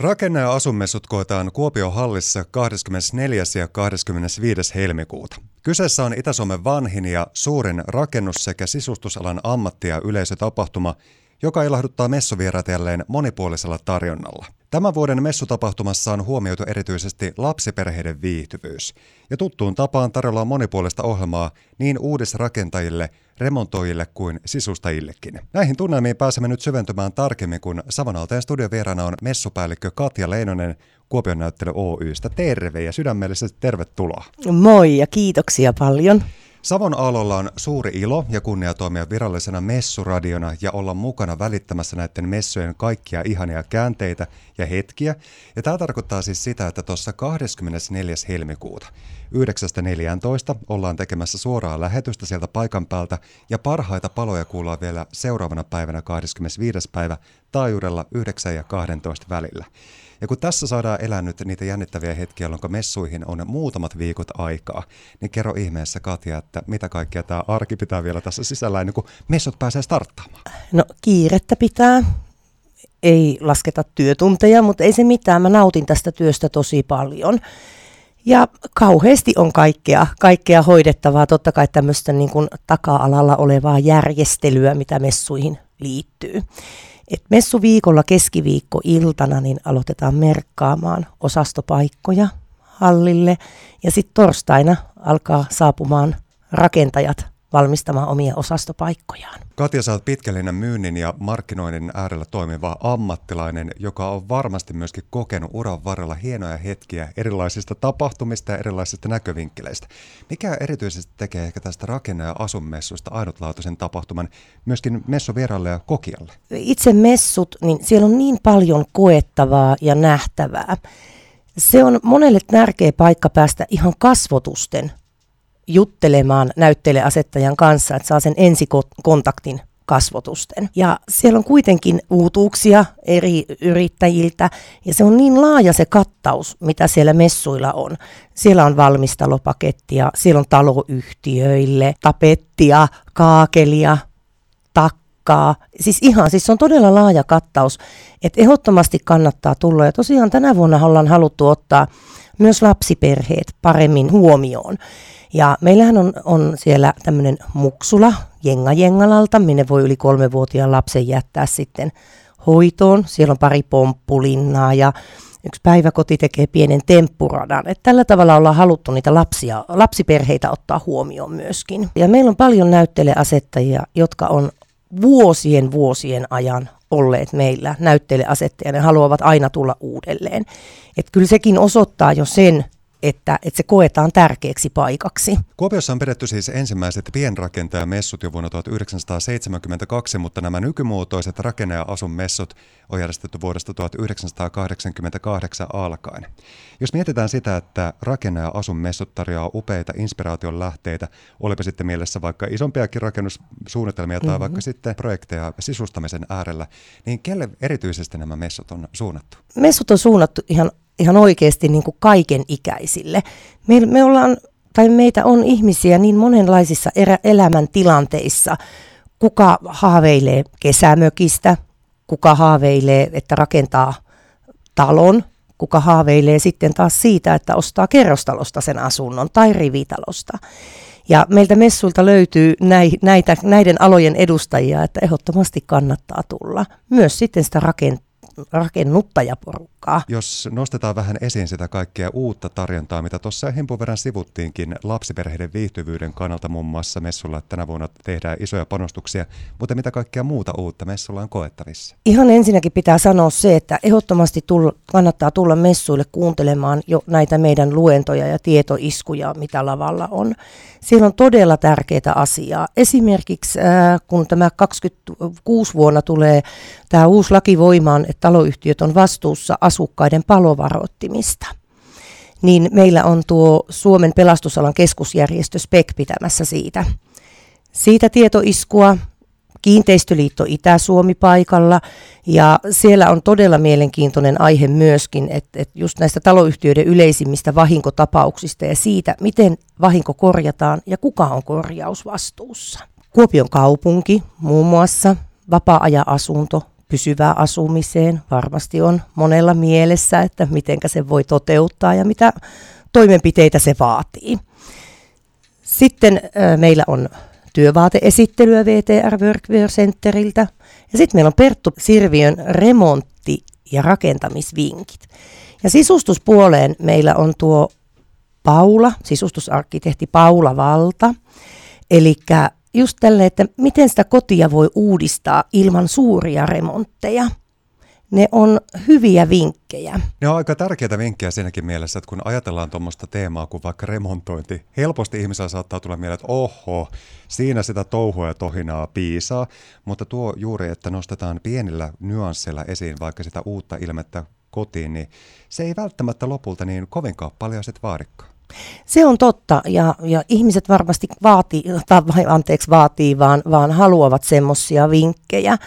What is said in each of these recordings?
Rakenne- ja asummessut koetaan Kuopion hallissa 24. ja 25. helmikuuta. Kyseessä on Itä-Suomen vanhin ja suurin rakennus- sekä sisustusalan ammatti- ja yleisötapahtuma, joka ilahduttaa messuvieraat jälleen monipuolisella tarjonnalla. Tämän vuoden messutapahtumassa on huomioitu erityisesti lapsiperheiden viihtyvyys. Ja tuttuun tapaan tarjolla on monipuolista ohjelmaa niin uudisrakentajille, remontoijille kuin sisustajillekin. Näihin tunnelmiin pääsemme nyt syventymään tarkemmin, kun Savonalteen studion vieraana on messupäällikkö Katja Leinonen Kuopion näyttely Oystä. Terve ja sydämellisesti tervetuloa. Moi ja kiitoksia paljon. Savon Aalolla on suuri ilo ja kunnia toimia virallisena messuradiona ja olla mukana välittämässä näiden messujen kaikkia ihania käänteitä ja hetkiä. Ja tämä tarkoittaa siis sitä, että tuossa 24. helmikuuta 9.14 ollaan tekemässä suoraa lähetystä sieltä paikan päältä ja parhaita paloja kuullaan vielä seuraavana päivänä 25. päivä taajuudella 9 ja 12 välillä. Ja kun tässä saadaan elää nyt niitä jännittäviä hetkiä, jolloin messuihin on muutamat viikot aikaa, niin kerro ihmeessä Katja, että mitä kaikkea tämä arki pitää vielä tässä sisällä ennen kuin messut pääsee starttaamaan? No kiirettä pitää. Ei lasketa työtunteja, mutta ei se mitään. Mä nautin tästä työstä tosi paljon. Ja kauheasti on kaikkea, kaikkea hoidettavaa, totta kai tämmöistä niin kuin taka-alalla olevaa järjestelyä, mitä messuihin liittyy. Et messuviikolla keskiviikkoiltana niin aloitetaan merkkaamaan osastopaikkoja hallille. Ja sitten torstaina alkaa saapumaan rakentajat valmistamaan omia osastopaikkojaan. Katja, sä oot pitkällinen myynnin ja markkinoinnin äärellä toimiva ammattilainen, joka on varmasti myöskin kokenut uran varrella hienoja hetkiä erilaisista tapahtumista ja erilaisista näkövinkkeleistä. Mikä erityisesti tekee ehkä tästä rakenne- ja asunmessusta ainutlaatuisen tapahtuman myöskin messuvieraille ja kokijalle? Itse messut, niin siellä on niin paljon koettavaa ja nähtävää. Se on monelle tärkeä paikka päästä ihan kasvotusten juttelemaan näytteleasettajan kanssa, että saa sen ensikontaktin kasvotusten. Ja siellä on kuitenkin uutuuksia eri yrittäjiltä ja se on niin laaja se kattaus, mitä siellä messuilla on. Siellä on valmistalopakettia, siellä on taloyhtiöille, tapettia, kaakelia, takkaa. Siis ihan, siis se on todella laaja kattaus, että ehdottomasti kannattaa tulla. Ja tosiaan tänä vuonna ollaan haluttu ottaa myös lapsiperheet paremmin huomioon. Ja meillähän on, on siellä tämmöinen muksula Jenga Jengalalta, minne voi yli kolmevuotiaan lapsen jättää sitten hoitoon. Siellä on pari pomppulinnaa ja yksi päiväkoti tekee pienen temppuradan. Et tällä tavalla ollaan haluttu niitä lapsia, lapsiperheitä ottaa huomioon myöskin. Ja meillä on paljon näytteleasettajia, jotka on vuosien vuosien ajan olleet meillä näytteleasettajia. Ne haluavat aina tulla uudelleen. Et kyllä sekin osoittaa jo sen, että, että se koetaan tärkeäksi paikaksi. Kuopiossa on pidetty siis ensimmäiset pienrakentajamessut jo vuonna 1972, mutta nämä nykymuotoiset rakenne- ja asunmessut on järjestetty vuodesta 1988 alkaen. Jos mietitään sitä, että rakenne- ja asunmessut tarjoaa upeita inspiraation lähteitä, olipa sitten mielessä vaikka isompiakin rakennussuunnitelmia tai mm-hmm. vaikka sitten projekteja sisustamisen äärellä, niin kelle erityisesti nämä messut on suunnattu? Messut on suunnattu ihan ihan oikeasti niin kuin kaiken ikäisille. Me, me ollaan, tai meitä on ihmisiä niin monenlaisissa erä, elämän tilanteissa. Kuka haaveilee kesämökistä, kuka haaveilee, että rakentaa talon, kuka haaveilee sitten taas siitä, että ostaa kerrostalosta sen asunnon tai rivitalosta. Ja meiltä messuilta löytyy näitä, näiden alojen edustajia, että ehdottomasti kannattaa tulla. Myös sitten sitä rakentaa rakennuttajaporukkaa. Jos nostetaan vähän esiin sitä kaikkea uutta tarjontaa, mitä tuossa himpun verran sivuttiinkin lapsiperheiden viihtyvyyden kannalta muun muassa messulla tänä vuonna tehdään isoja panostuksia, mutta mitä kaikkea muuta uutta messulla on koettavissa? Ihan ensinnäkin pitää sanoa se, että ehdottomasti tulla, kannattaa tulla messuille kuuntelemaan jo näitä meidän luentoja ja tietoiskuja, mitä lavalla on. Siellä on todella tärkeitä asiaa. Esimerkiksi äh, kun tämä 26 vuonna tulee tämä uusi laki voimaan, että taloyhtiöt on vastuussa asukkaiden palovaroittimista, niin meillä on tuo Suomen pelastusalan keskusjärjestö SPEC pitämässä siitä. Siitä tietoiskua Kiinteistöliitto Itä-Suomi paikalla ja siellä on todella mielenkiintoinen aihe myöskin, että, että just näistä taloyhtiöiden yleisimmistä vahinkotapauksista ja siitä, miten vahinko korjataan ja kuka on korjausvastuussa. Kuopion kaupunki muun muassa, vapaa-ajan asunto, pysyvään asumiseen. Varmasti on monella mielessä, että miten se voi toteuttaa ja mitä toimenpiteitä se vaatii. Sitten meillä on työvaateesittelyä VTR Workwear Centeriltä. Ja sitten meillä on Perttu Sirviön remontti- ja rakentamisvinkit. Ja sisustuspuoleen meillä on tuo Paula, sisustusarkkitehti Paula Valta. Eli just tälle, että miten sitä kotia voi uudistaa ilman suuria remontteja – ne on hyviä vinkkejä. Ne on aika tärkeitä vinkkejä siinäkin mielessä, että kun ajatellaan tuommoista teemaa kuin vaikka remontointi, helposti ihmisellä saattaa tulla mieleen, että oho, siinä sitä touhua ja tohinaa piisaa, mutta tuo juuri, että nostetaan pienillä nyansseilla esiin vaikka sitä uutta ilmettä kotiin, niin se ei välttämättä lopulta niin kovinkaan paljon sitten vaadikaan. Se on totta ja, ja ihmiset varmasti vaatii, tai anteeksi vaatii, vaan, vaan haluavat semmoisia vinkkejä.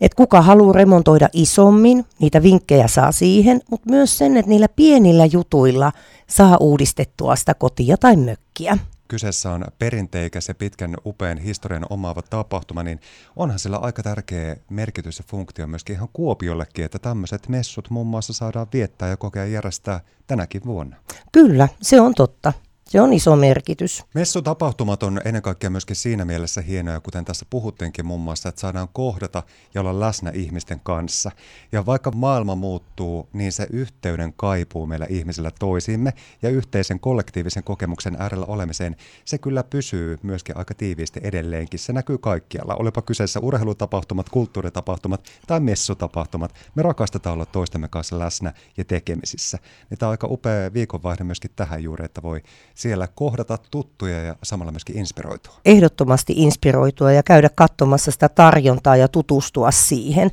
Että kuka haluaa remontoida isommin, niitä vinkkejä saa siihen, mutta myös sen, että niillä pienillä jutuilla saa uudistettua sitä kotia tai mökkiä kyseessä on perinteikäs ja pitkän upean historian omaava tapahtuma, niin onhan sillä aika tärkeä merkitys ja funktio myöskin ihan Kuopiollekin, että tämmöiset messut muun muassa saadaan viettää ja kokea järjestää tänäkin vuonna. Kyllä, se on totta. Se on iso merkitys. Messutapahtumat on ennen kaikkea myöskin siinä mielessä hienoja, kuten tässä puhuttiinkin muun muassa, että saadaan kohdata ja olla läsnä ihmisten kanssa. Ja vaikka maailma muuttuu, niin se yhteyden kaipuu meillä ihmisillä toisiimme ja yhteisen kollektiivisen kokemuksen äärellä olemiseen, se kyllä pysyy myöskin aika tiiviisti edelleenkin. Se näkyy kaikkialla. Olipa kyseessä urheilutapahtumat, kulttuuritapahtumat tai messutapahtumat. Me rakastetaan olla toistemme kanssa läsnä ja tekemisissä. Niin tämä on aika upea viikonvaihde myöskin tähän juuri, että voi siellä kohdata tuttuja ja samalla myöskin inspiroitua? Ehdottomasti inspiroitua ja käydä katsomassa sitä tarjontaa ja tutustua siihen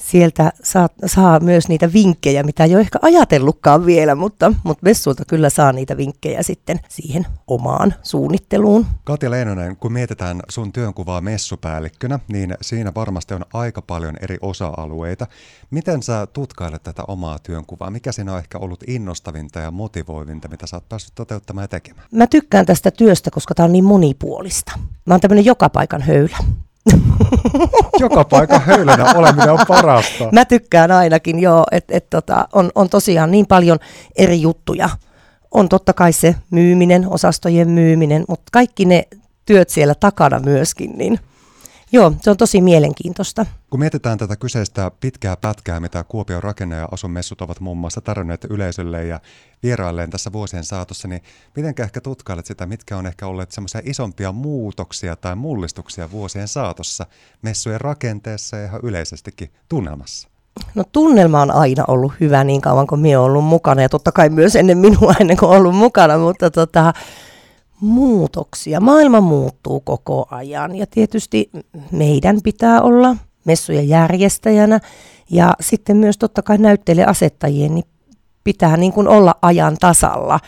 sieltä saa, saa myös niitä vinkkejä, mitä ei ole ehkä ajatellutkaan vielä, mutta, mutta messuilta kyllä saa niitä vinkkejä sitten siihen omaan suunnitteluun. Katja Leinonen, kun mietitään sun työnkuvaa messupäällikkönä, niin siinä varmasti on aika paljon eri osa-alueita. Miten sä tutkailet tätä omaa työnkuvaa? Mikä siinä on ehkä ollut innostavinta ja motivoivinta, mitä sä oot päässyt toteuttamaan ja tekemään? Mä tykkään tästä työstä, koska tämä on niin monipuolista. Mä oon tämmöinen joka paikan höylä. Joka paikan höylänä oleminen on parasta. Mä tykkään ainakin, joo, että et tota, on, on tosiaan niin paljon eri juttuja. On totta kai se myyminen, osastojen myyminen, mutta kaikki ne työt siellä takana myöskin, niin Joo, se on tosi mielenkiintoista. Kun mietitään tätä kyseistä pitkää pätkää, mitä Kuopion rakenne- ja asumessut ovat muun muassa tarjonneet yleisölle ja vierailleen tässä vuosien saatossa, niin miten ehkä tutkailet sitä, mitkä on ehkä olleet semmoisia isompia muutoksia tai mullistuksia vuosien saatossa messujen rakenteessa ja ihan yleisestikin tunnelmassa? No tunnelma on aina ollut hyvä niin kauan kuin minä olen ollut mukana ja totta kai myös ennen minua ennen kuin ollut mukana, mutta tota, muutoksia. Maailma muuttuu koko ajan ja tietysti meidän pitää olla messujen järjestäjänä ja sitten myös totta kai näytteille asettajien niin pitää niin kuin olla ajan tasalla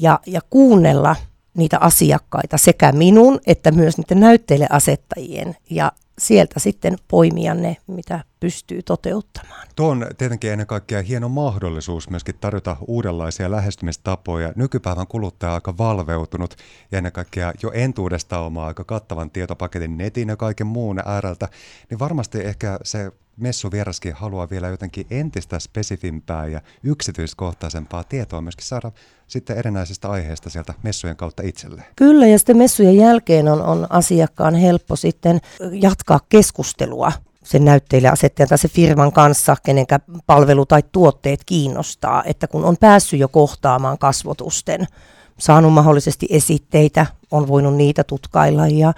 ja, ja kuunnella niitä asiakkaita sekä minun että myös niiden näytteille asettajien ja sieltä sitten poimia ne, mitä pystyy toteuttamaan. Tuo on tietenkin ennen kaikkea hieno mahdollisuus myöskin tarjota uudenlaisia lähestymistapoja. Nykypäivän kuluttaja on aika valveutunut ja ennen kaikkea jo entuudesta omaa aika kattavan tietopaketin netin ja kaiken muun ääreltä, niin varmasti ehkä se messuvieraskin haluaa vielä jotenkin entistä spesifimpää ja yksityiskohtaisempaa tietoa myöskin saada sitten erinäisistä aiheista sieltä messujen kautta itselleen. Kyllä, ja sitten messujen jälkeen on, on asiakkaan helppo sitten jatkaa keskustelua sen näytteille asettajan tai se firman kanssa, kenenkä palvelu tai tuotteet kiinnostaa, että kun on päässyt jo kohtaamaan kasvotusten, saanut mahdollisesti esitteitä, on voinut niitä tutkailla ja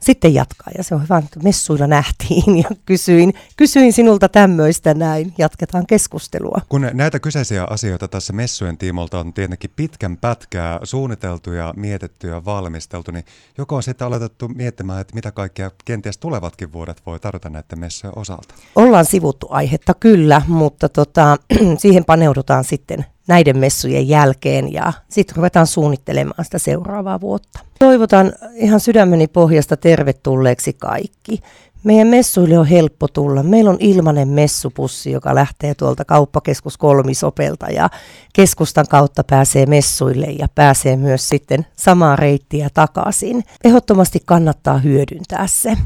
sitten jatkaa. Ja se on hyvä, että messuilla nähtiin ja kysyin, kysyin sinulta tämmöistä näin. Jatketaan keskustelua. Kun näitä kyseisiä asioita tässä messujen tiimolta on tietenkin pitkän pätkää suunniteltu ja mietitty ja valmisteltu, niin joko on sitten aloitettu miettimään, että mitä kaikkea kenties tulevatkin vuodet voi tarjota näiden messujen osalta? Ollaan sivuttu aihetta kyllä, mutta tota, siihen paneudutaan sitten näiden messujen jälkeen ja sitten ruvetaan suunnittelemaan sitä seuraavaa vuotta. Toivotan ihan sydämeni pohjasta tervetulleeksi kaikki. Meidän messuille on helppo tulla. Meillä on ilmainen messupussi, joka lähtee tuolta kauppakeskus kolmisopelta ja keskustan kautta pääsee messuille ja pääsee myös sitten samaa reittiä takaisin. Ehdottomasti kannattaa hyödyntää se.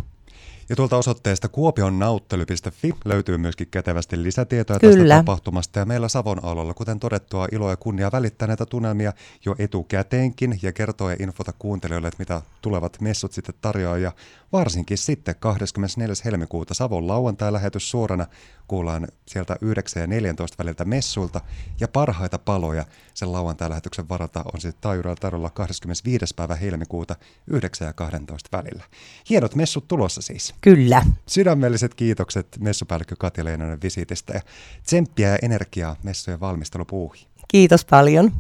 Ja tuolta osoitteesta kuopionnauttely.fi löytyy myöskin kätevästi lisätietoja Kyllä. tästä tapahtumasta. Ja meillä Savon alueella, kuten todettua, ilo ja kunnia välittää näitä tunnelmia jo etukäteenkin ja kertoo ja infota kuuntelijoille, että mitä tulevat messut sitten tarjoaa. Ja varsinkin sitten 24. helmikuuta Savon lauantai-lähetys suorana kuullaan sieltä 9 ja 14 väliltä messuilta. Ja parhaita paloja sen lauantai-lähetyksen varalta on sitten Taajuralla tarjolla 25. päivä helmikuuta 9 ja 12 välillä. Hienot messut tulossa siis. Kyllä. Sydämelliset kiitokset messupäällikkö Katja Leinonen visitistä ja tsemppiä ja energiaa messujen valmistelupuuhin. Kiitos paljon.